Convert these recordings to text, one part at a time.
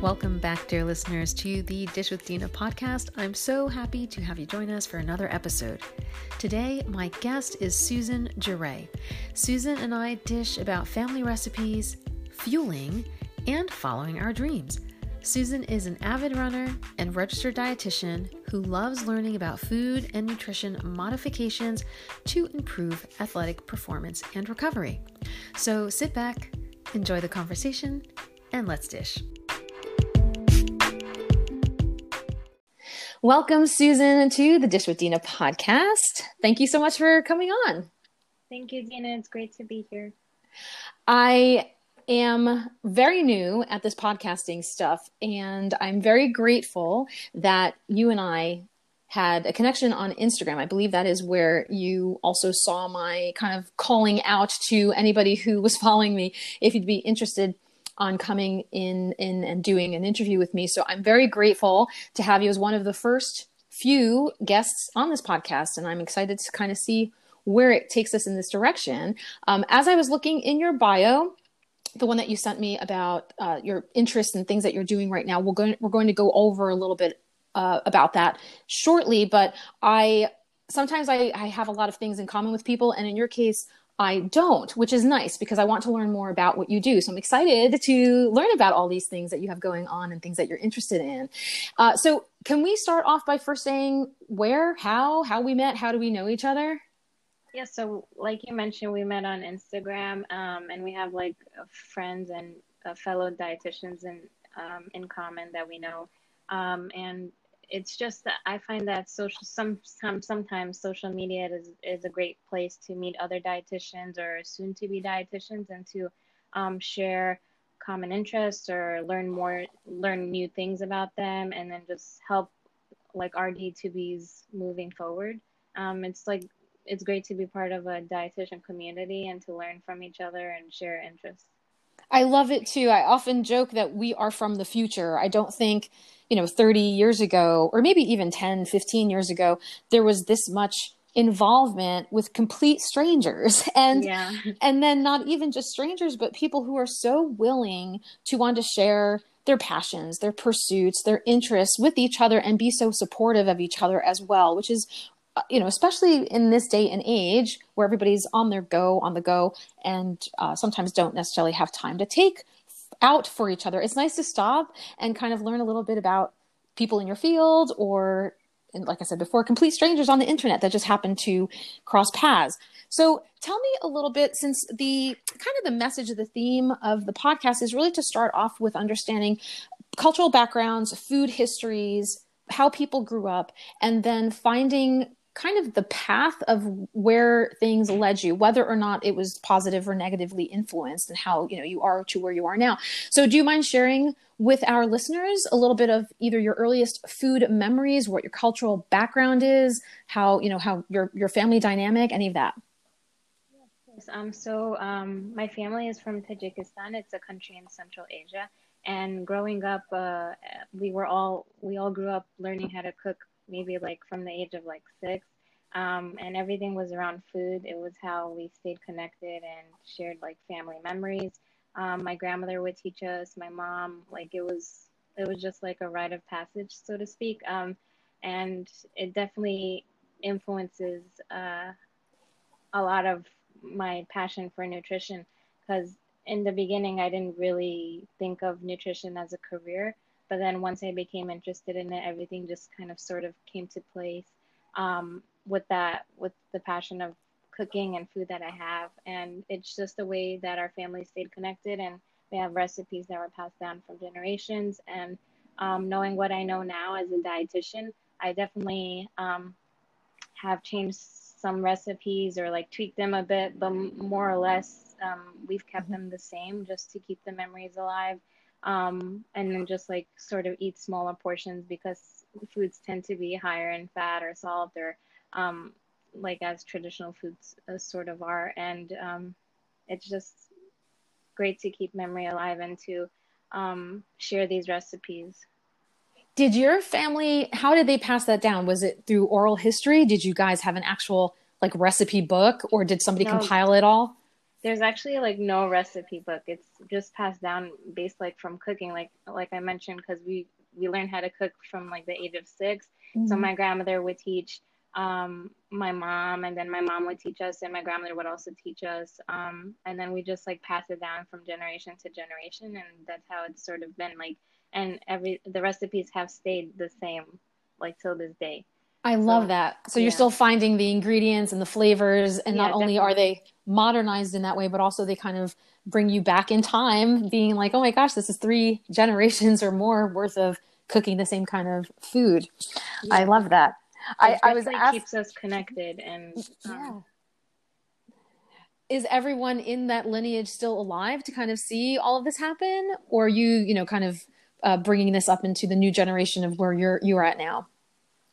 Welcome back, dear listeners, to the Dish with Dina podcast. I'm so happy to have you join us for another episode. Today, my guest is Susan Juray. Susan and I dish about family recipes, fueling, and following our dreams. Susan is an avid runner and registered dietitian who loves learning about food and nutrition modifications to improve athletic performance and recovery. So sit back, enjoy the conversation, and let's dish. Welcome, Susan, to the Dish with Dina podcast. Thank you so much for coming on. Thank you, Dina. It's great to be here. I am very new at this podcasting stuff, and I'm very grateful that you and I had a connection on Instagram. I believe that is where you also saw my kind of calling out to anybody who was following me if you'd be interested on coming in, in and doing an interview with me. So I'm very grateful to have you as one of the first few guests on this podcast. And I'm excited to kind of see where it takes us in this direction. Um, as I was looking in your bio, the one that you sent me about uh, your interests and things that you're doing right now, we're going, we're going to go over a little bit uh, about that shortly. But I sometimes I, I have a lot of things in common with people. And in your case, I don't, which is nice because I want to learn more about what you do. So I'm excited to learn about all these things that you have going on and things that you're interested in. Uh, so can we start off by first saying where, how, how we met, how do we know each other? Yeah, so like you mentioned, we met on Instagram, um, and we have like friends and uh, fellow dietitians in um, in common that we know. Um, and it's just that I find that social sometimes sometimes social media is is a great place to meet other dietitians or soon to be dietitians and to um, share common interests or learn more learn new things about them and then just help like our D2Bs moving forward. Um, it's like it's great to be part of a dietitian community and to learn from each other and share interests. I love it too. I often joke that we are from the future. I don't think, you know, 30 years ago, or maybe even 10, 15 years ago, there was this much involvement with complete strangers and yeah. and then not even just strangers but people who are so willing to want to share their passions their pursuits their interests with each other and be so supportive of each other as well which is you know, especially in this day and age where everybody's on their go, on the go, and uh, sometimes don't necessarily have time to take out for each other. It's nice to stop and kind of learn a little bit about people in your field or, like I said before, complete strangers on the internet that just happen to cross paths. So tell me a little bit, since the kind of the message of the theme of the podcast is really to start off with understanding cultural backgrounds, food histories, how people grew up, and then finding kind of the path of where things led you whether or not it was positive or negatively influenced and how you know you are to where you are now. So do you mind sharing with our listeners a little bit of either your earliest food memories what your cultural background is how you know how your your family dynamic any of that? Yes, um so um my family is from tajikistan. It's a country in central asia. And growing up uh, we were all we all grew up learning how to cook maybe like from the age of like six. Um, and everything was around food. It was how we stayed connected and shared like family memories. Um, my grandmother would teach us. My mom, like it was, it was just like a rite of passage, so to speak. Um, and it definitely influences uh, a lot of my passion for nutrition because in the beginning I didn't really think of nutrition as a career but then once I became interested in it, everything just kind of sort of came to place um, with that, with the passion of cooking and food that I have. And it's just a way that our family stayed connected and we have recipes that were passed down from generations. And um, knowing what I know now as a dietitian, I definitely um, have changed some recipes or like tweaked them a bit, but more or less um, we've kept them the same just to keep the memories alive um, and then just like sort of eat smaller portions because foods tend to be higher in fat or salt or um, like as traditional foods uh, sort of are. And um, it's just great to keep memory alive and to um, share these recipes. Did your family how did they pass that down? Was it through oral history? Did you guys have an actual like recipe book or did somebody no. compile it all there's actually like no recipe book. It's just passed down based like from cooking, like like I mentioned, because we we learned how to cook from like the age of 6 mm-hmm. So my grandmother would teach um, my mom, and then my mom would teach us, and my grandmother would also teach us. Um, and then we just like pass it down from generation to generation, and that's how it's sort of been like. And every the recipes have stayed the same, like till this day. I love so, that. So you're still finding the ingredients and the flavors, and yeah, not only definitely. are they modernized in that way, but also they kind of bring you back in time, being like, oh my gosh, this is three generations or more worth of cooking the same kind of food. Yeah. I love that. I, I was asked, keeps us connected and um, yeah. Is everyone in that lineage still alive to kind of see all of this happen, or you, you know, kind of uh, bringing this up into the new generation of where you're you're at now?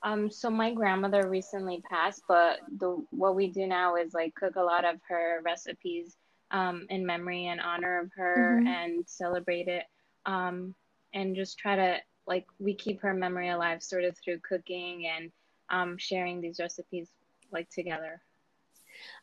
Um, so my grandmother recently passed, but the what we do now is like cook a lot of her recipes um, in memory and honor of her mm-hmm. and celebrate it. Um, and just try to like we keep her memory alive sort of through cooking and um, sharing these recipes like together.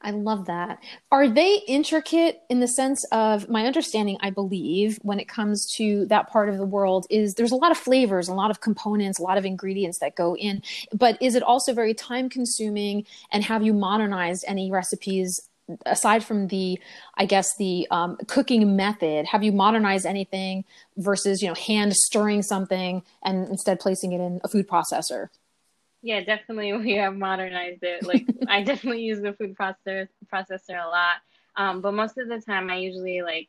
I love that. Are they intricate in the sense of my understanding? I believe when it comes to that part of the world is there's a lot of flavors, a lot of components, a lot of ingredients that go in. But is it also very time consuming? And have you modernized any recipes aside from the i guess the um, cooking method have you modernized anything versus you know hand stirring something and instead placing it in a food processor yeah, definitely we have modernized it. Like I definitely use the food processor processor a lot. Um, but most of the time I usually like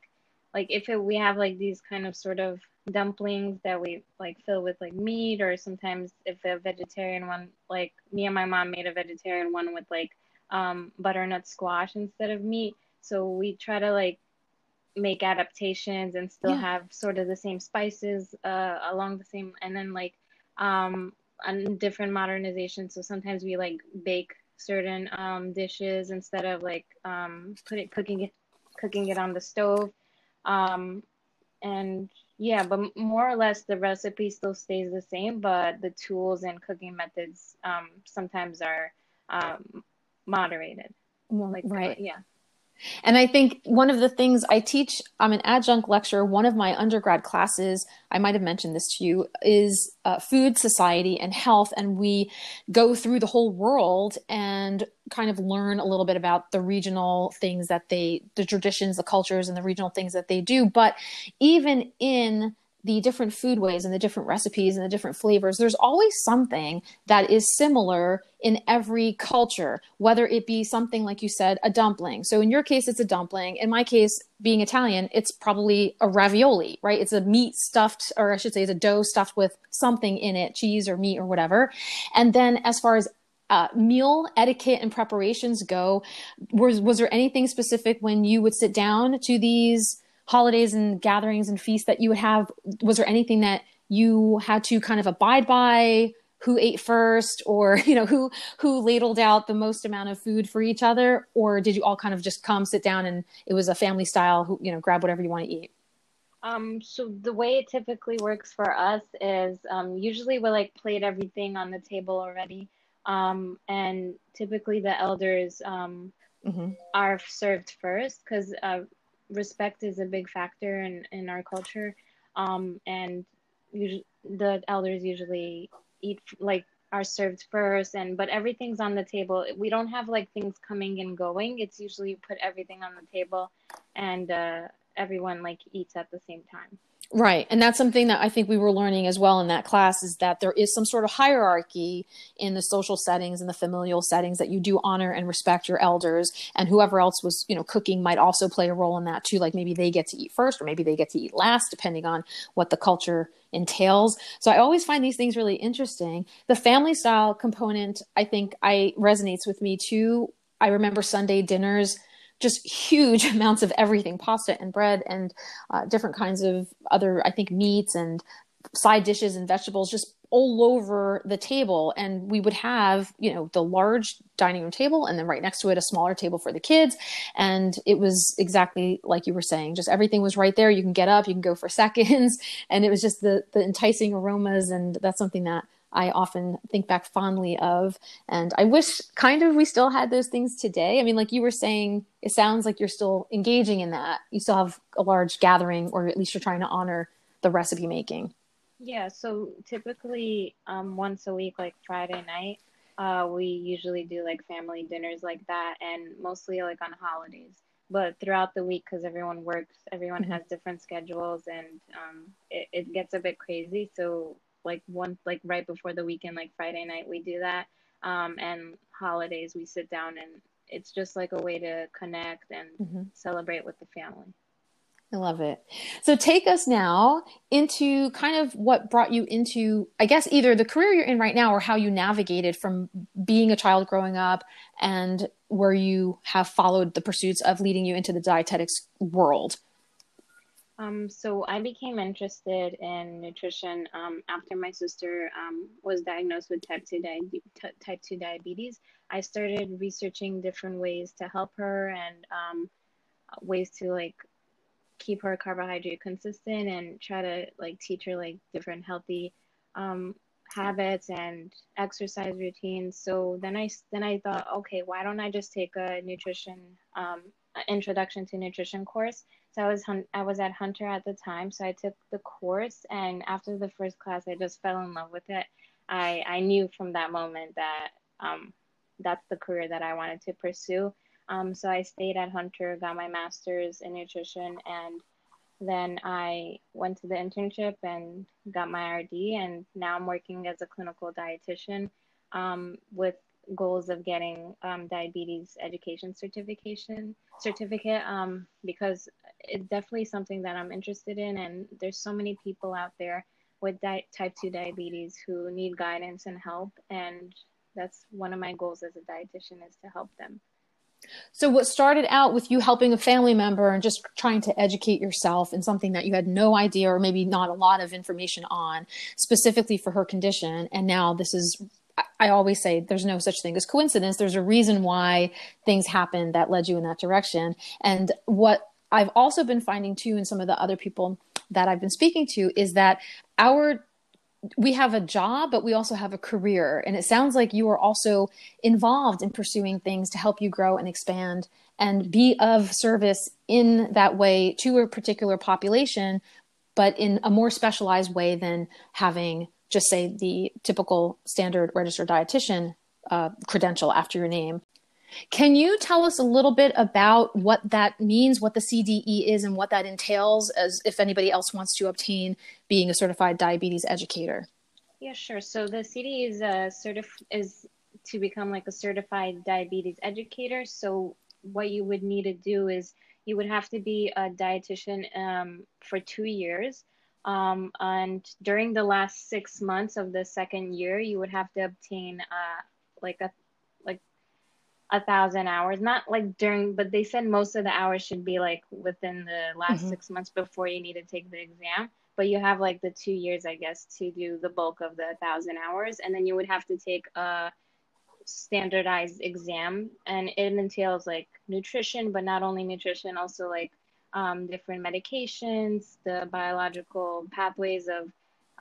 like if it, we have like these kind of sort of dumplings that we like fill with like meat or sometimes if a vegetarian one like me and my mom made a vegetarian one with like um, butternut squash instead of meat. So we try to like make adaptations and still yeah. have sort of the same spices uh, along the same and then like um, on different modernizations. So sometimes we like bake certain um, dishes instead of like um, putting cooking it cooking it on the stove. Um, and yeah, but more or less the recipe still stays the same, but the tools and cooking methods um, sometimes are um, moderated. Well, like right, yeah. And I think one of the things I teach, I'm an adjunct lecturer. One of my undergrad classes, I might have mentioned this to you, is uh, food, society, and health. And we go through the whole world and kind of learn a little bit about the regional things that they, the traditions, the cultures, and the regional things that they do. But even in the different foodways and the different recipes and the different flavors, there's always something that is similar in every culture, whether it be something like you said, a dumpling. So in your case, it's a dumpling. In my case, being Italian, it's probably a ravioli, right? It's a meat stuffed, or I should say, it's a dough stuffed with something in it, cheese or meat or whatever. And then as far as uh, meal etiquette and preparations go, was was there anything specific when you would sit down to these? Holidays and gatherings and feasts that you would have was there anything that you had to kind of abide by? Who ate first? Or you know who who ladled out the most amount of food for each other? Or did you all kind of just come sit down and it was a family style who you know grab whatever you want to eat? Um, so the way it typically works for us is um, usually we like plate everything on the table already. Um, and typically the elders um, mm-hmm. are served first because uh, respect is a big factor in, in our culture. Um, and the elders usually eat like are served first and but everything's on the table. We don't have like things coming and going. It's usually you put everything on the table and uh, everyone like eats at the same time Right. And that's something that I think we were learning as well in that class is that there is some sort of hierarchy in the social settings and the familial settings that you do honor and respect your elders and whoever else was, you know, cooking might also play a role in that too. Like maybe they get to eat first or maybe they get to eat last, depending on what the culture entails. So I always find these things really interesting. The family style component, I think I resonates with me too. I remember Sunday dinners just huge amounts of everything pasta and bread and uh, different kinds of other i think meats and side dishes and vegetables just all over the table. And we would have you know the large dining room table and then right next to it a smaller table for the kids. And it was exactly like you were saying just everything was right there. You can get up you can go for seconds. And it was just the the enticing aromas. And that's something that I often think back fondly of. And I wish kind of we still had those things today. I mean, like you were saying, it sounds like you're still engaging in that. You still have a large gathering, or at least you're trying to honor the recipe making. Yeah, so typically um, once a week, like Friday night, uh, we usually do like family dinners like that, and mostly like on holidays. But throughout the week, because everyone works, everyone mm-hmm. has different schedules, and um, it, it gets a bit crazy. So like one like right before the weekend, like Friday night, we do that, um, and holidays we sit down, and it's just like a way to connect and mm-hmm. celebrate with the family. I love it. So take us now into kind of what brought you into, I guess, either the career you're in right now or how you navigated from being a child growing up and where you have followed the pursuits of leading you into the dietetics world. Um, so I became interested in nutrition um, after my sister um, was diagnosed with type 2, di- t- type 2 diabetes. I started researching different ways to help her and um, ways to like keep her carbohydrate consistent and try to like teach her like different healthy um, habits and exercise routines. So then I then I thought, okay, why don't I just take a nutrition um, introduction to nutrition course? So I was I was at Hunter at the time, so I took the course, and after the first class, I just fell in love with it. I I knew from that moment that um, that's the career that I wanted to pursue. Um, so I stayed at Hunter, got my master's in nutrition, and then I went to the internship and got my RD, and now I'm working as a clinical dietitian um, with goals of getting um, diabetes education certification certificate um, because it's definitely something that I'm interested in, and there's so many people out there with di- type 2 diabetes who need guidance and help and that's one of my goals as a dietitian is to help them so, what started out with you helping a family member and just trying to educate yourself in something that you had no idea or maybe not a lot of information on, specifically for her condition, and now this is. I always say there's no such thing as coincidence. There's a reason why things happen that led you in that direction. And what I've also been finding too, in some of the other people that I've been speaking to, is that our we have a job, but we also have a career. And it sounds like you are also involved in pursuing things to help you grow and expand and be of service in that way to a particular population, but in a more specialized way than having just say the typical standard registered dietitian uh, credential after your name. Can you tell us a little bit about what that means, what the CDE is, and what that entails, as if anybody else wants to obtain being a certified diabetes educator? Yeah, sure. So the CDE is a certif- is to become like a certified diabetes educator. So what you would need to do is you would have to be a dietitian um, for two years. Um, and during the last six months of the second year, you would have to obtain uh, like a like a thousand hours. Not like during but they said most of the hours should be like within the last mm-hmm. six months before you need to take the exam. But you have like the two years i guess to do the bulk of the thousand hours. And then you would have to take a standardized exam. And it entails like nutrition but not only nutrition also like um, different medications the biological pathways of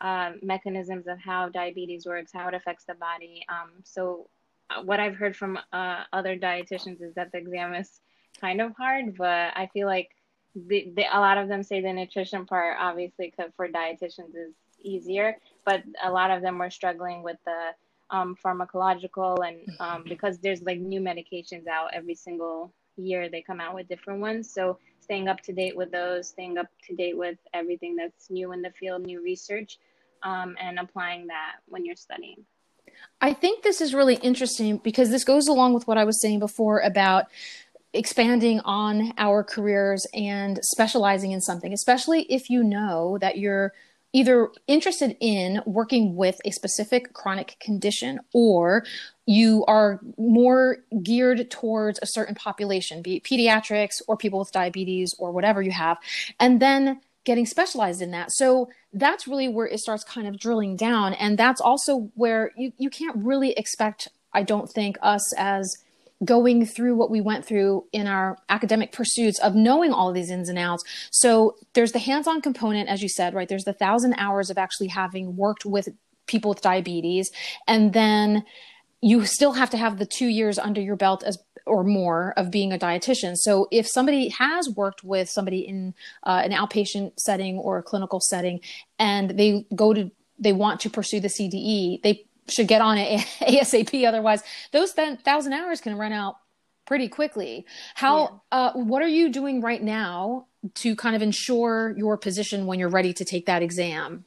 uh, mechanisms of how diabetes works how it affects the body um, so what I've heard from uh, other dietitians is that the exam is kind of hard, but I feel like the, the, a lot of them say the nutrition part, obviously, for dietitians is easier, but a lot of them were struggling with the um, pharmacological and um, because there's like new medications out every single year, they come out with different ones. So staying up to date with those, staying up to date with everything that's new in the field, new research, um, and applying that when you're studying. I think this is really interesting because this goes along with what I was saying before about expanding on our careers and specializing in something, especially if you know that you're either interested in working with a specific chronic condition or you are more geared towards a certain population, be it pediatrics or people with diabetes or whatever you have. And then getting specialized in that. So that's really where it starts kind of drilling down. And that's also where you, you can't really expect, I don't think, us as going through what we went through in our academic pursuits of knowing all these ins and outs. So there's the hands on component, as you said, right? There's the thousand hours of actually having worked with people with diabetes. And then you still have to have the two years under your belt as or more of being a dietitian. So if somebody has worked with somebody in uh, an outpatient setting or a clinical setting, and they go to they want to pursue the CDE, they should get on it ASAP. Otherwise, those thousand hours can run out pretty quickly. How? Yeah. Uh, what are you doing right now to kind of ensure your position when you're ready to take that exam?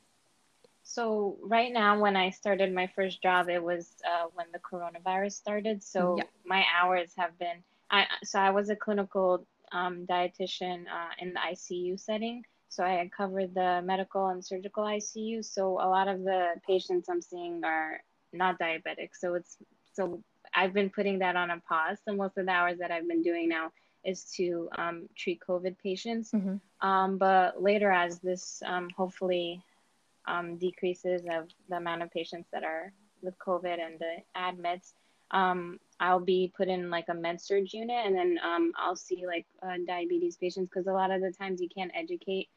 So right now, when I started my first job, it was uh, when the coronavirus started. So yeah. my hours have been. I so I was a clinical um, dietitian uh, in the ICU setting. So I covered the medical and surgical ICU. So a lot of the patients I'm seeing are not diabetic. So it's so I've been putting that on a pause. So most of the hours that I've been doing now is to um, treat COVID patients. Mm-hmm. Um, but later, as this um, hopefully um, decreases of the amount of patients that are with COVID and the admits, um, I'll be put in like a med surg unit, and then um, I'll see like uh, diabetes patients because a lot of the times you can't educate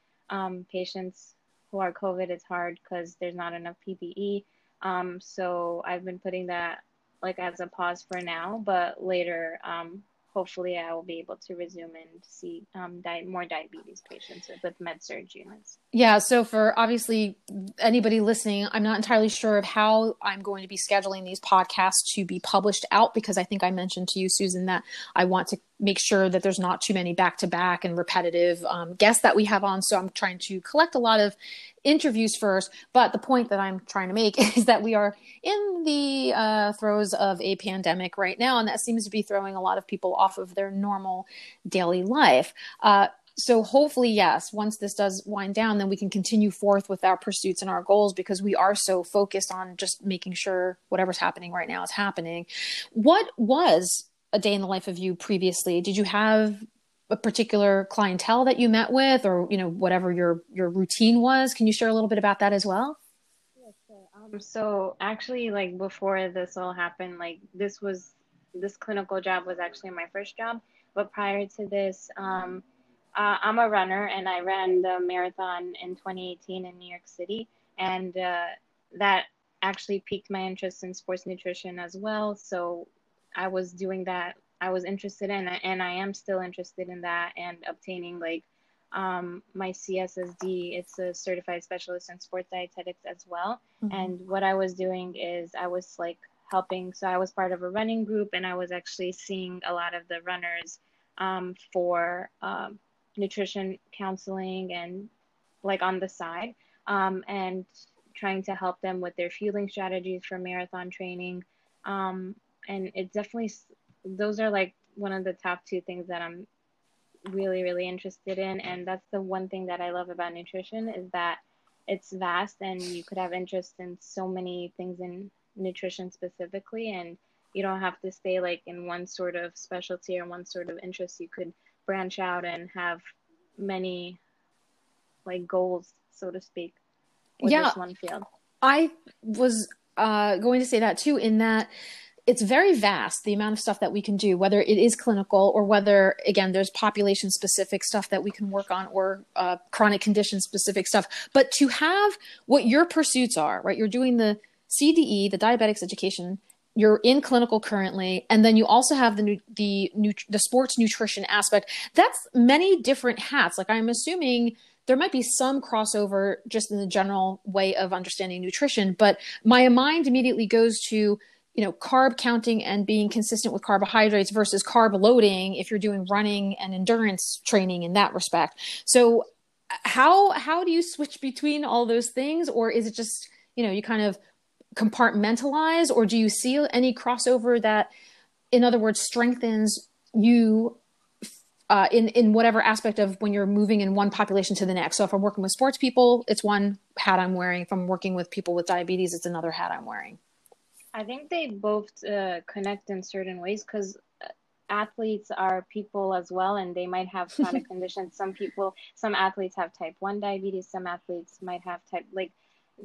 patients who are COVID. It's hard because there's not enough PPE. Um, so I've been putting that like as a pause for now, but later, um, hopefully I will be able to resume and see um, di- more diabetes patients with med surg units. Yeah. So for obviously anybody listening, I'm not entirely sure of how I'm going to be scheduling these podcasts to be published out because I think I mentioned to you, Susan, that I want to make sure that there's not too many back to back and repetitive um, guests that we have on. So I'm trying to collect a lot of interviews first. But the point that I'm trying to make is that we are in the uh, throes of a pandemic right now, and that seems to be throwing a lot of people off of their normal daily life. Uh, so hopefully yes once this does wind down then we can continue forth with our pursuits and our goals because we are so focused on just making sure whatever's happening right now is happening what was a day in the life of you previously? Did you have a particular clientele that you met with or you know whatever your your routine was? Can you share a little bit about that as well. Um, so actually like before this all happened like this was this clinical job was actually my first job. But prior to this um, uh, i'm a runner and i ran the marathon in 2018 in new york city. And uh, that actually piqued my interest in sports nutrition as well. So i was doing that I was interested in, and I am still interested in that and obtaining like um, my CSSD. It's a certified specialist in sports dietetics as well. Mm-hmm. And what I was doing is I was like helping. So I was part of a running group, and I was actually seeing a lot of the runners um, for um, nutrition counseling and like on the side, um, and trying to help them with their fueling strategies for marathon training. Um, and it definitely those are like one of the top two things that I'm really really interested in and that's the one thing that I love about nutrition is that it's vast and you could have interest in so many things in nutrition specifically and you don't have to stay like in one sort of specialty or one sort of interest. You could branch out and have many like goals so to speak with yeah, this one field. I was uh, going to say that too in that it's very vast the amount of stuff that we can do whether it is clinical or whether again there's population specific stuff that we can work on or uh, chronic condition specific stuff. But to have what your pursuits are right? You're doing the cde the diabetics education you're in clinical currently and then you also have the the the sports nutrition aspect. That's many different hats. Like i'm assuming there might be some crossover just in the general way of understanding nutrition but my mind immediately goes to you know carb counting and being consistent with carbohydrates versus carb loading if you're doing running and endurance training in that respect so how how do you switch between all those things or is it just you know you kind of compartmentalize or do you see any crossover that in other words strengthens you uh, in in whatever aspect of when you're moving in one population to the next. So if I'm working with sports people, it's one hat I'm wearing. If I'm working with people with diabetes, it's another hat I'm wearing. I think they both uh, connect in certain ways because uh, athletes are people as well, and they might have chronic conditions. Some people, some athletes have type 1 diabetes, some athletes might have type, like,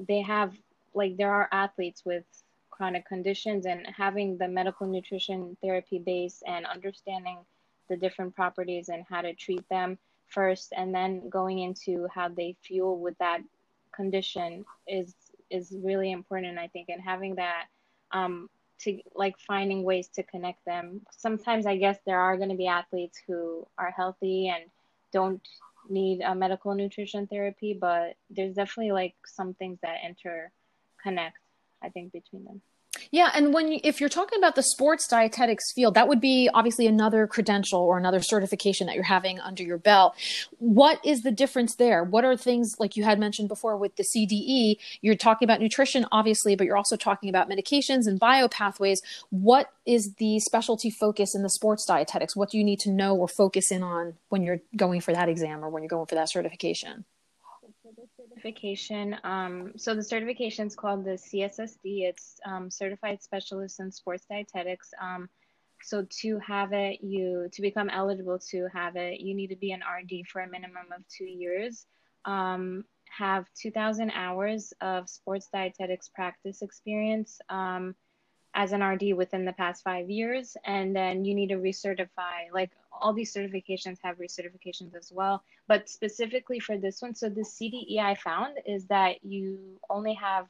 they have, like, there are athletes with chronic conditions, and having the medical nutrition therapy base and understanding the different properties and how to treat them first, and then going into how they fuel with that condition is is really important i think and having that um, to like finding ways to connect them. Sometimes i guess there are going to be athletes who are healthy and don't need a medical nutrition therapy but there's definitely like some things that interconnect i think between them yeah, and when you, if you're talking about the sports dietetics field, that would be obviously another credential or another certification that you're having under your belt. What is the difference there? What are things like you had mentioned before with the CDE? You're talking about nutrition, obviously, but you're also talking about medications and biopathways. What is the specialty focus in the sports dietetics? What do you need to know or focus in on when you're going for that exam or when you're going for that certification? Certification. Um, so the certification is called the CSSD. It's um, Certified Specialist in Sports Dietetics. Um, so to have it, you to become eligible to have it, you need to be an RD for a minimum of two years. Um, have 2,000 hours of sports dietetics practice experience um, as an RD within the past five years, and then you need to recertify. Like all these certifications have recertifications as well, but specifically for this one, so the CDE I found is that you only have,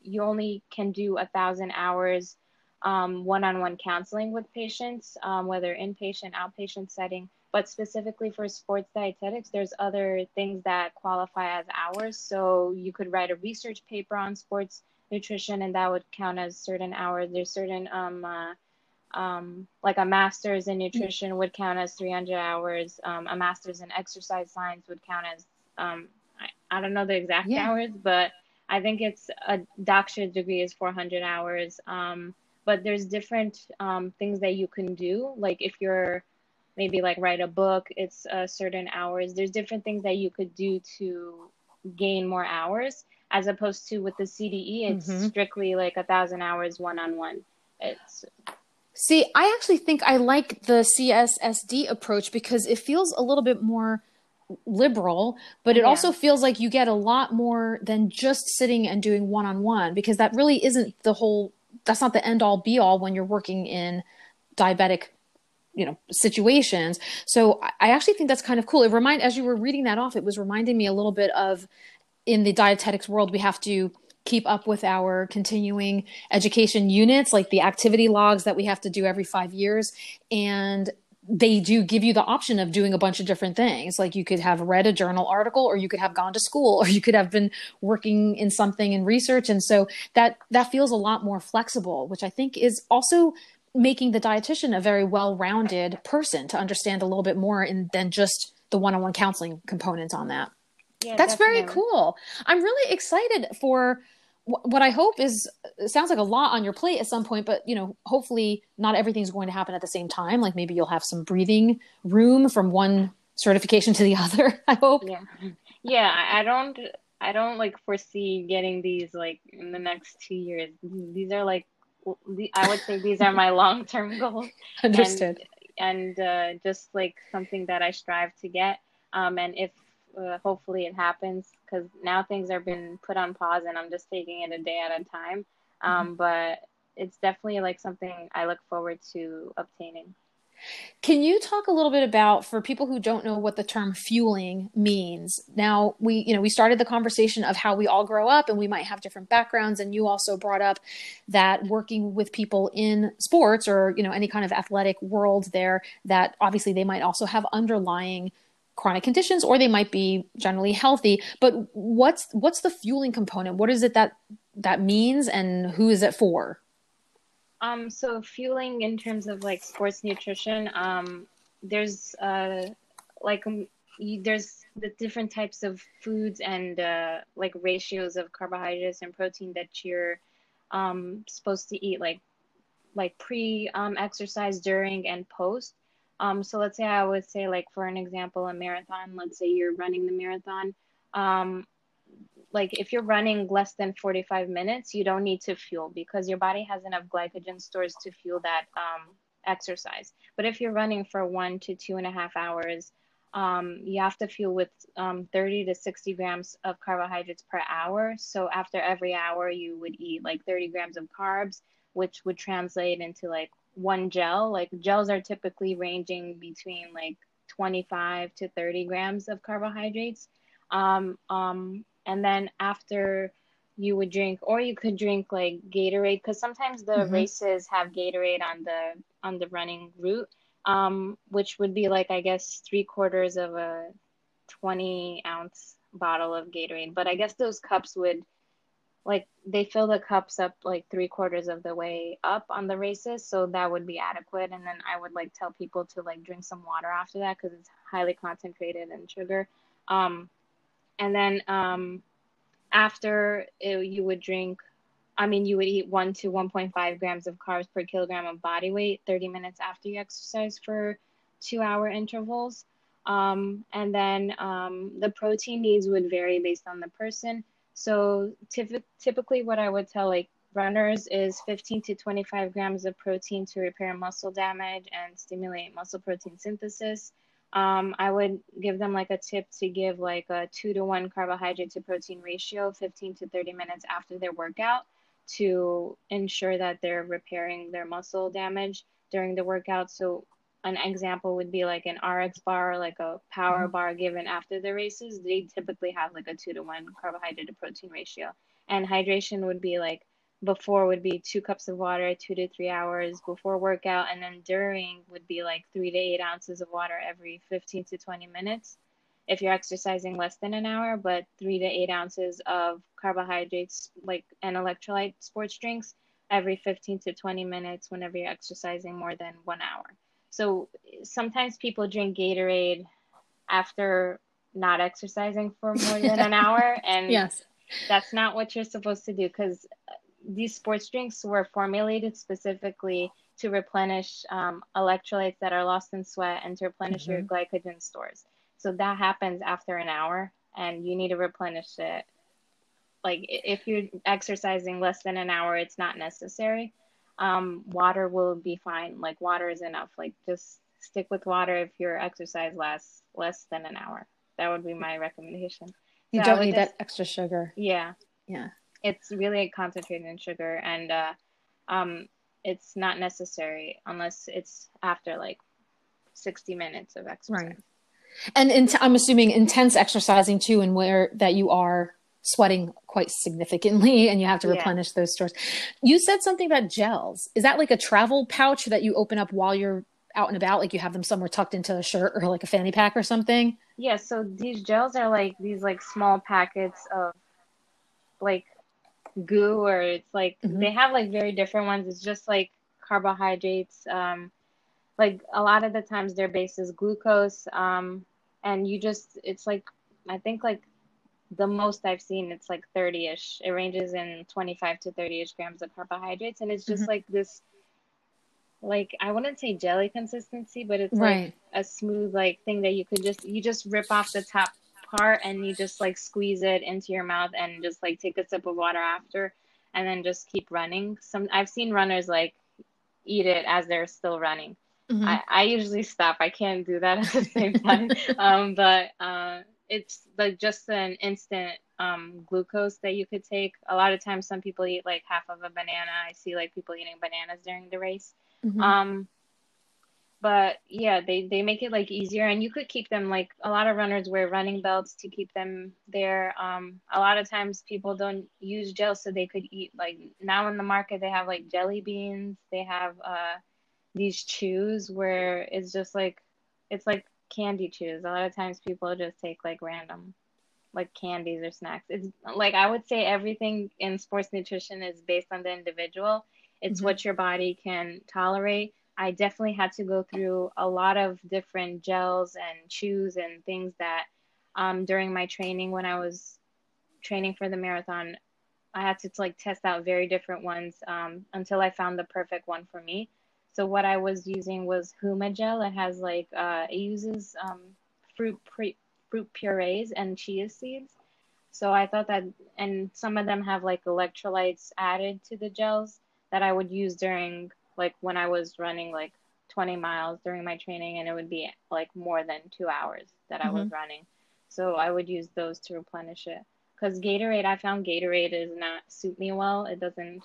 you only can do a thousand hours um, one-on-one counseling with patients, um, whether inpatient, outpatient setting. But specifically for sports dietetics, there's other things that qualify as hours. So you could write a research paper on sports nutrition, and that would count as certain hours. There's certain um, uh, um, like a master's in nutrition would count as 300 hours. Um, a master's in exercise science would count as um, I, I, don't know the exact yeah. hours, but I think it's a doctorate degree is 400 hours. Um, but there's different um, things that you can do. Like if you're maybe like write a book, it's uh, certain hours. There's different things that you could do to gain more hours, as opposed to with the CDE, it's mm-hmm. strictly like a thousand hours one on one. It's See, I actually think I like the CSSD approach because it feels a little bit more liberal, but it yeah. also feels like you get a lot more than just sitting and doing one on one because that really isn't the whole that's not the end all be all when you're working in diabetic you know situations so i actually think that's kind of cool it remind as you were reading that off it was reminding me a little bit of in the dietetics world we have to keep up with our continuing education units, like the activity logs that we have to do every five years. And they do give you the option of doing a bunch of different things. Like you could have read a journal article, or you could have gone to school, or you could have been working in something in research. And so that that feels a lot more flexible, which I think is also making the dietitian a very well-rounded person to understand a little bit more in, than just the one-on-one counseling component on that. Yeah, That's definitely. very cool. I'm really excited for what I hope is it sounds like a lot on your plate at some point, but you know, hopefully not everything's going to happen at the same time. Like maybe you'll have some breathing room from one certification to the other. I hope. Yeah, yeah. I don't. I don't like foresee getting these like in the next two years. These are like, I would say these are my long term goals. Understood. And, and uh, just like something that I strive to get. Um, and if uh, hopefully it happens because now things are been put on pause and I'm just taking it a day at a time. Um, mm-hmm. But it's definitely like something I look forward to obtaining. Can you talk a little bit about for people who don't know what the term fueling means? Now, we you know, we started the conversation of how we all grow up and we might have different backgrounds and you also brought up that working with people in sports or, you know, any kind of athletic world there that obviously they might also have underlying chronic conditions or they might be generally healthy. But what's what's the fueling component? What is it that that means and who is it for um so fueling in terms of like sports nutrition um there's uh like um, you, there's the different types of foods and uh like ratios of carbohydrates and protein that you're um supposed to eat like like pre um exercise during and post um, so let's say I would say, like for an example, a marathon. Let's say you're running the marathon. Um, like if you're running less than 45 minutes, you don't need to fuel because your body has enough glycogen stores to fuel that um, exercise. But if you're running for one to two and a half hours, um, you have to fuel with um, 30 to 60 grams of carbohydrates per hour. So after every hour, you would eat like 30 grams of carbs, which would translate into like one gel. Like gels are typically ranging between like 25 to 30 grams of carbohydrates. Um, um, and then after you would drink, or you could drink like Gatorade, because sometimes the mm-hmm. races have Gatorade on the on the running route, um, which would be like I guess three quarters of a twenty ounce bottle of Gatorade. But I guess those cups would like they fill the cups up like three quarters of the way up on the races so that would be adequate and then i would like tell people to like drink some water after that because it's highly concentrated in sugar um, and then um, after it, you would drink i mean you would eat 1 to 1.5 grams of carbs per kilogram of body weight 30 minutes after you exercise for two hour intervals um, and then um, the protein needs would vary based on the person so typically what I would tell like runners is 15 to 25 grams of protein to repair muscle damage and stimulate muscle protein synthesis. Um, I would give them like a tip to give like a two to one carbohydrate to protein ratio 15 to 30 minutes after their workout to ensure that they're repairing their muscle damage during the workout. So an example would be like an RX bar, like a power mm-hmm. bar given after the races. They typically have like a two to one carbohydrate to protein ratio. And hydration would be like before would be two cups of water, two to three hours before workout. And then during would be like three to eight ounces of water every 15 to 20 minutes if you're exercising less than an hour, but three to eight ounces of carbohydrates like and electrolyte sports drinks every 15 to 20 minutes whenever you're exercising more than one hour. So sometimes people drink Gatorade after not exercising for more than an hour. And yes. that's not what you're supposed to do because these sports drinks were formulated specifically to replenish um, electrolytes that are lost in sweat and to replenish mm-hmm. your glycogen stores. So that happens after an hour, and you need to replenish it. Like if you're exercising less than an hour, it's not necessary um, water will be fine. Like water is enough. Like just stick with water if your exercise lasts less than an hour. That would be my recommendation. You so don't need just, that extra sugar. Yeah. Yeah. It's really concentrated in sugar and uh, um, it's not necessary unless it's after like 60 minutes of exercise. Right. And in t- I'm assuming intense exercising too, and where that you are sweating quite significantly and you have to replenish yeah. those stores. You said something about gels. Is that like a travel pouch that you open up while you're out and about? Like you have them somewhere tucked into a shirt or like a fanny pack or something? Yeah. So these gels are like these like small packets of like goo or it's like mm-hmm. they have like very different ones. It's just like carbohydrates. Um, like a lot of the times their base is glucose. Um, and you just, it's like, I think like the most I've seen, it's like 30 ish. It ranges in 25 to 30 ish grams of carbohydrates. And it's just mm-hmm. like this, like, I wouldn't say jelly consistency, but it's right. like a smooth, like, thing that you could just, you just rip off the top part and you just like squeeze it into your mouth and just like take a sip of water after and then just keep running. Some, I've seen runners like eat it as they're still running. Mm-hmm. I, I usually stop. I can't do that at the same time. um, but, uh, it's like just an instant um, glucose that you could take. A lot of times, some people eat like half of a banana. I see like people eating bananas during the race. Mm-hmm. Um, but yeah, they they make it like easier, and you could keep them like a lot of runners wear running belts to keep them there. Um, a lot of times people don't use gel, so they could eat like now in the market they have like jelly beans. They have uh, these chews where it's just like it's like candy chews. A lot of times people just take like random like candies or snacks. It's like I would say everything in sports nutrition is based on the individual. It's mm-hmm. what your body can tolerate. I definitely had to go through a lot of different gels and chews and things that um, during my training when I was training for the marathon, I had to like test out very different ones um, until I found the perfect one for me. So what I was using was Huma gel. It has like uh, it uses um, fruit pre- fruit purees and chia seeds. So I thought that, and some of them have like electrolytes added to the gels that I would use during like when I was running like 20 miles during my training, and it would be like more than two hours that mm-hmm. I was mm-hmm. running. So I would use those to replenish it. Because Gatorade, I found Gatorade does not suit me well. It doesn't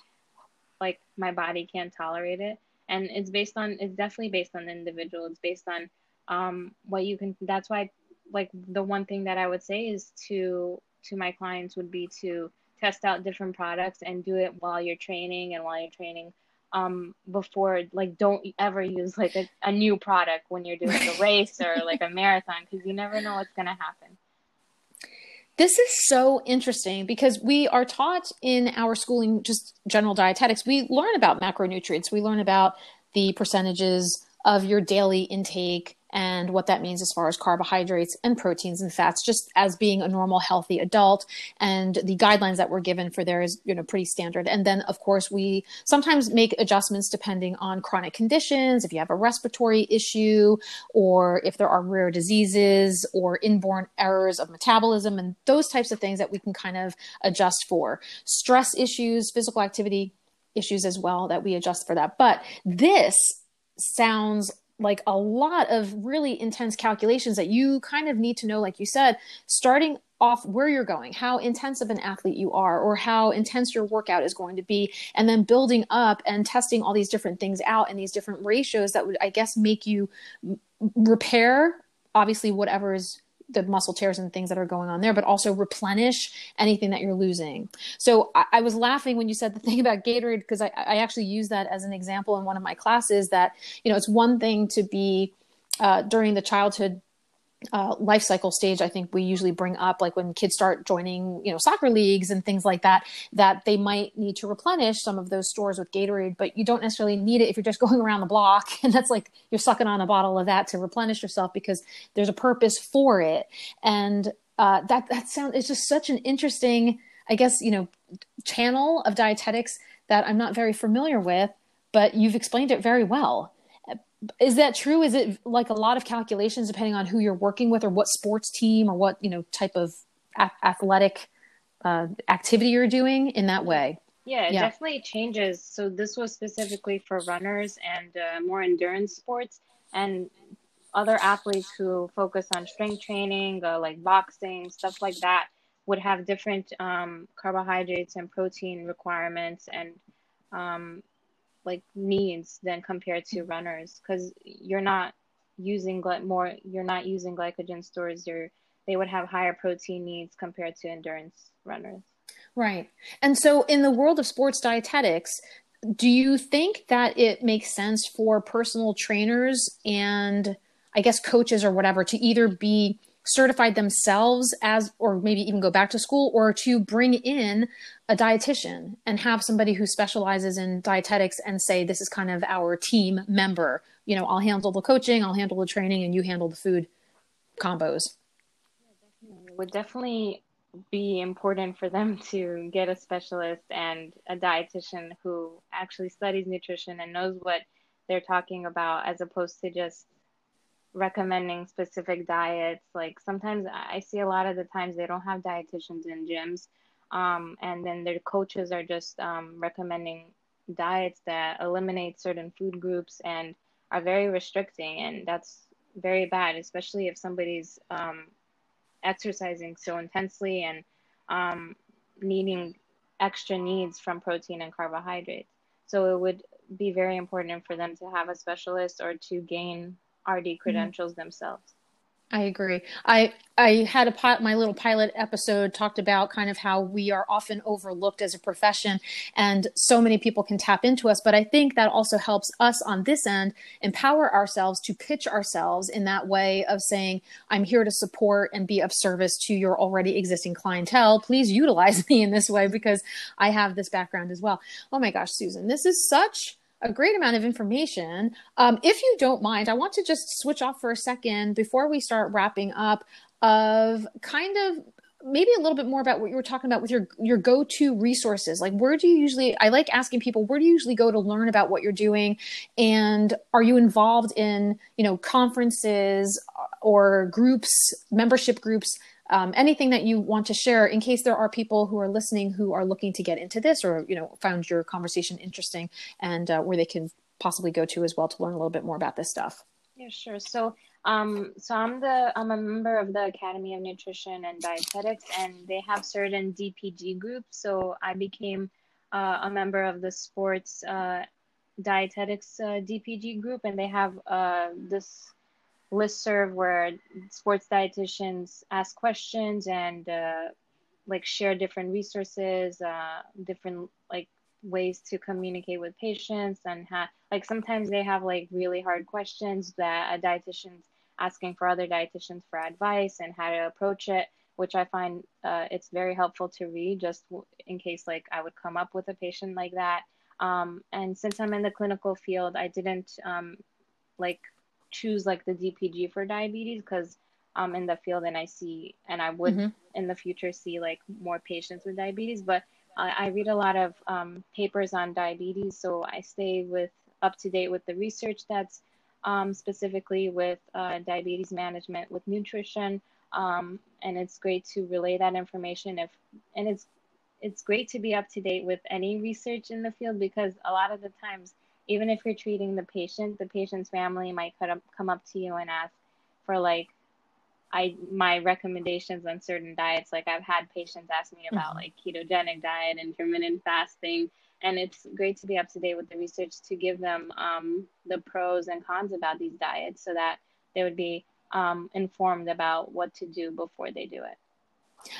like my body can't tolerate it and it's based on it's definitely based on the individual it's based on um, what you can that's why like the one thing that i would say is to to my clients would be to test out different products and do it while you're training and while you're training um before like don't ever use like a, a new product when you're doing a race or like a marathon because you never know what's going to happen. This is so interesting because we are taught in our schooling just general dietetics we learn about macronutrients. We learn about the percentages of your daily intake and what that means as far as carbohydrates and proteins and fats just as being a normal healthy adult. And the guidelines that we're given for there is you know pretty standard. And then of course we sometimes make adjustments depending on chronic conditions if you have a respiratory issue or if there are rare diseases or inborn errors of metabolism and those types of things that we can kind of adjust for. Stress issues physical activity issues as well that we adjust for that. But this sounds like a lot of really intense calculations that you kind of need to know, like you said, starting off where you're going, how intense of an athlete you are, or how intense your workout is going to be, and then building up and testing all these different things out and these different ratios that would, I guess, make you repair obviously whatever is the muscle tears and things that are going on there, but also replenish anything that you're losing. So I, I was laughing when you said the thing about Gatorade because I, I actually use that as an example in one of my classes. That you know, it's one thing to be uh, during the childhood uh, life cycle stage, I think we usually bring up like when kids start joining, you know, soccer leagues and things like that, that they might need to replenish some of those stores with Gatorade, but you don't necessarily need it if you're just going around the block and that's like you're sucking on a bottle of that to replenish yourself because there's a purpose for it. And uh, that that sounds it's just such an interesting, I guess, you know, channel of dietetics that I'm not very familiar with, but you've explained it very well is that true? Is it like a lot of calculations depending on who you're working with or what sports team or what you know type of a- athletic uh, activity you're doing in that way? Yeah it yeah. definitely changes. So this was specifically for runners and uh, more endurance sports and other athletes who focus on strength training uh, like boxing stuff like that would have different um, carbohydrates and protein requirements and um, like needs than compared to runners because you're not using more you're not using glycogen stores you're they would have higher protein needs compared to endurance runners. Right. And so in the world of sports dietetics do you think that it makes sense for personal trainers and i guess coaches or whatever to either be certified themselves as or maybe even go back to school or to bring in a dietitian and have somebody who specializes in dietetics and say this is kind of our team member. You know i'll handle the coaching i'll handle the training and you handle the food combos. Would definitely be important for them to get a specialist and a dietitian who actually studies nutrition and knows what they're talking about as opposed to just recommending specific diets. Like sometimes I see a lot of the times they don't have dietitians in gyms, um, and then their coaches are just um, recommending diets that eliminate certain food groups and are very restricting, and that's very bad, especially if somebody's um, exercising so intensely and um, needing extra needs from protein and carbohydrates. So it would be very important for them to have a specialist or to gain RD mm-hmm. credentials mm-hmm. themselves. I agree. I I had a pot, my little pilot episode talked about kind of how we are often overlooked as a profession and so many people can tap into us but I think that also helps us on this end empower ourselves to pitch ourselves in that way of saying I'm here to support and be of service to your already existing clientele please utilize me in this way because I have this background as well. Oh my gosh Susan this is such a great amount of information. Um, if you don't mind, I want to just switch off for a second before we start wrapping up of kind of maybe a little bit more about what you were talking about with your your go-to resources like where do you usually i like asking people where do you usually go to learn about what you're doing and are you involved in you know conferences or groups membership groups um, anything that you want to share in case there are people who are listening who are looking to get into this or you know found your conversation interesting and uh, where they can possibly go to as well to learn a little bit more about this stuff. Yeah sure. So um, so i'm the i'm a member of the academy of nutrition and dietetics and they have certain dpg groups. So i became uh, a member of the sports uh, dietetics uh, dpg group and they have uh, this list serve where sports dietitians ask questions and uh, like share different resources, uh, different like ways to communicate with patients and have like sometimes they have like really hard questions that a dietitian's asking for other dietitians for advice and how to approach it which i find uh, it's very helpful to read just in case like i would come up with a patient like that. Um, and since i'm in the clinical field i didn't um, like choose like the dpg for diabetes because I'm in the field and i see and i would mm-hmm. in the future see like more patients with diabetes but I, I read a lot of um, papers on diabetes, so I stay with up to date with the research that's um, specifically with uh, diabetes management with nutrition. Um, and it's great to relay that information if and it's it's great to be up to date with any research in the field because a lot of the times even if you're treating the patient the patient's family might come up to you and ask for like I my recommendations on certain diets. Like I've had patients ask me about mm-hmm. like ketogenic diet, intermittent fasting, and it's great to be up to date with the research to give them um, the pros and cons about these diets, so that they would be um, informed about what to do before they do it.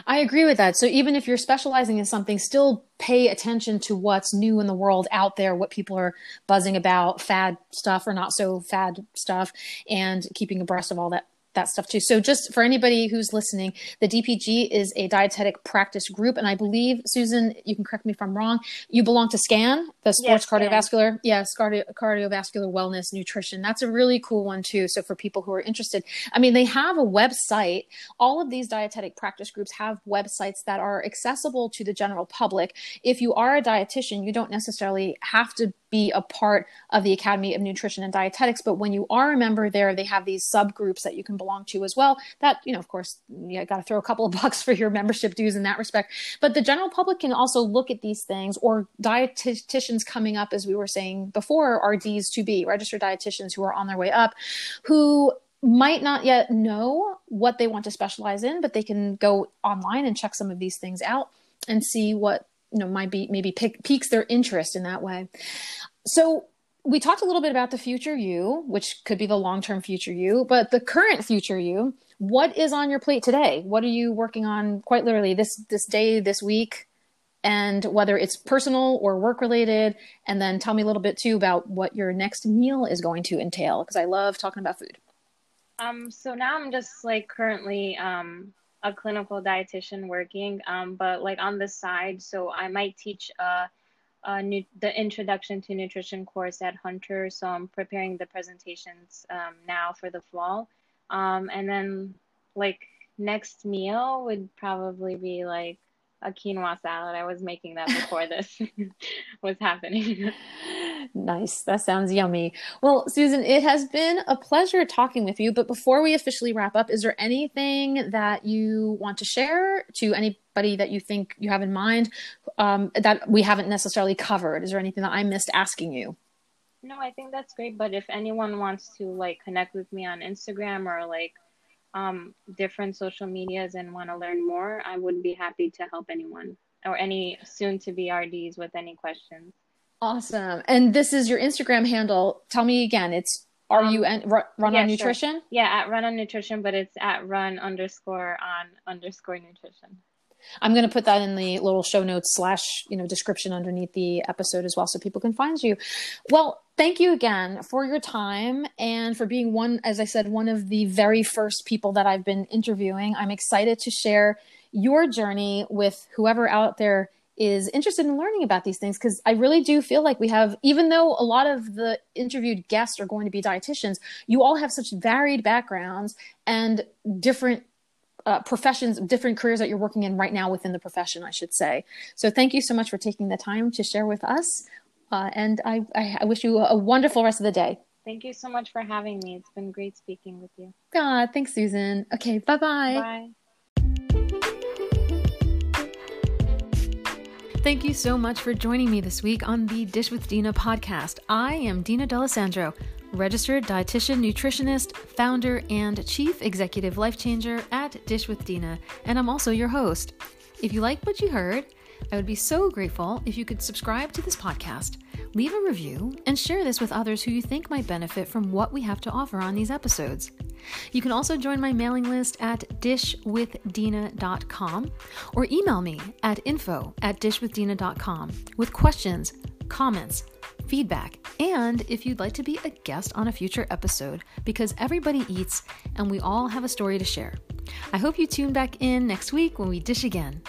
I agree with that. So even if you're specializing in something, still pay attention to what's new in the world out there, what people are buzzing about, fad stuff or not so fad stuff, and keeping abreast of all that that stuff too. So just for anybody who's listening, the DPG is a dietetic practice group. And I believe, Susan, you can correct me if I'm wrong, you belong to SCAN, the sports yes, cardiovascular. Yes, cardio, cardiovascular wellness nutrition. That's a really cool one too. So for people who are interested, I mean, they have a website. All of these dietetic practice groups have websites that are accessible to the general public. If you are a dietitian, you don't necessarily have to be a part of the Academy of Nutrition and Dietetics. But when you are a member there, they have these subgroups that you can belong to as well. That, you know, of course, you got to throw a couple of bucks for your membership dues in that respect. But the general public can also look at these things, or dietitians coming up, as we were saying before, RDs to be registered dietitians who are on their way up, who might not yet know what they want to specialize in, but they can go online and check some of these things out and see what you know might be maybe pick, piques their interest in that way. So we talked a little bit about the future you which could be the long-term future you but the current future you what is on your plate today? What are you working on quite literally this this day this week? And whether it's personal or work related and then tell me a little bit too about what your next meal is going to entail because i love talking about food. Um so now i'm just like currently um a clinical dietitian working, um, but like on the side, so I might teach new, the introduction to nutrition course at Hunter. So I'm preparing the presentations um, now for the fall, um, and then like next meal would probably be like a quinoa salad. I was making that before this was happening. nice. That sounds yummy. Well, Susan, it has been a pleasure talking with you. But before we officially wrap up, is there anything that you want to share to anybody that you think you have in mind um, that we haven't necessarily covered? Is there anything that I missed asking you? No, I think that's great. But if anyone wants to like connect with me on Instagram or like um, different social medias and want to learn more, I would be happy to help anyone or any soon to be RDs with any questions. Awesome. And this is your Instagram handle. Tell me again. It's are um, you en- run yeah, on nutrition? Sure. Yeah, at run on nutrition, but it's at run underscore on underscore nutrition. I'm going to put that in the little show notes slash you know description underneath the episode as well, so people can find you. Well, thank you again for your time and for being one, as I said, one of the very first people that I've been interviewing. I'm excited to share your journey with whoever out there is interested in learning about these things because I really do feel like we have, even though a lot of the interviewed guests are going to be dietitians, you all have such varied backgrounds and different uh, professions, different careers that you're working in right now within the profession, I should say. So thank you so much for taking the time to share with us. Uh, and I, I, I, wish you a, a wonderful rest of the day. Thank you so much for having me. It's been great speaking with you. God, thanks, Susan. Okay, bye-bye. Bye. Thank you so much for joining me this week on the Dish with Dina podcast. I am Dina D'Alessandro, registered dietitian, nutritionist, founder, and chief executive life changer at Dish with Dina, and I'm also your host. If you like what you heard, I would be so grateful if you could subscribe to this podcast, leave a review, and share this with others who you think might benefit from what we have to offer on these episodes. You can also join my mailing list at dishwithdina.com or email me at info at dishwithdina.com with questions, comments, feedback, and if you'd like to be a guest on a future episode, because everybody eats and we all have a story to share. I hope you tune back in next week when we dish again.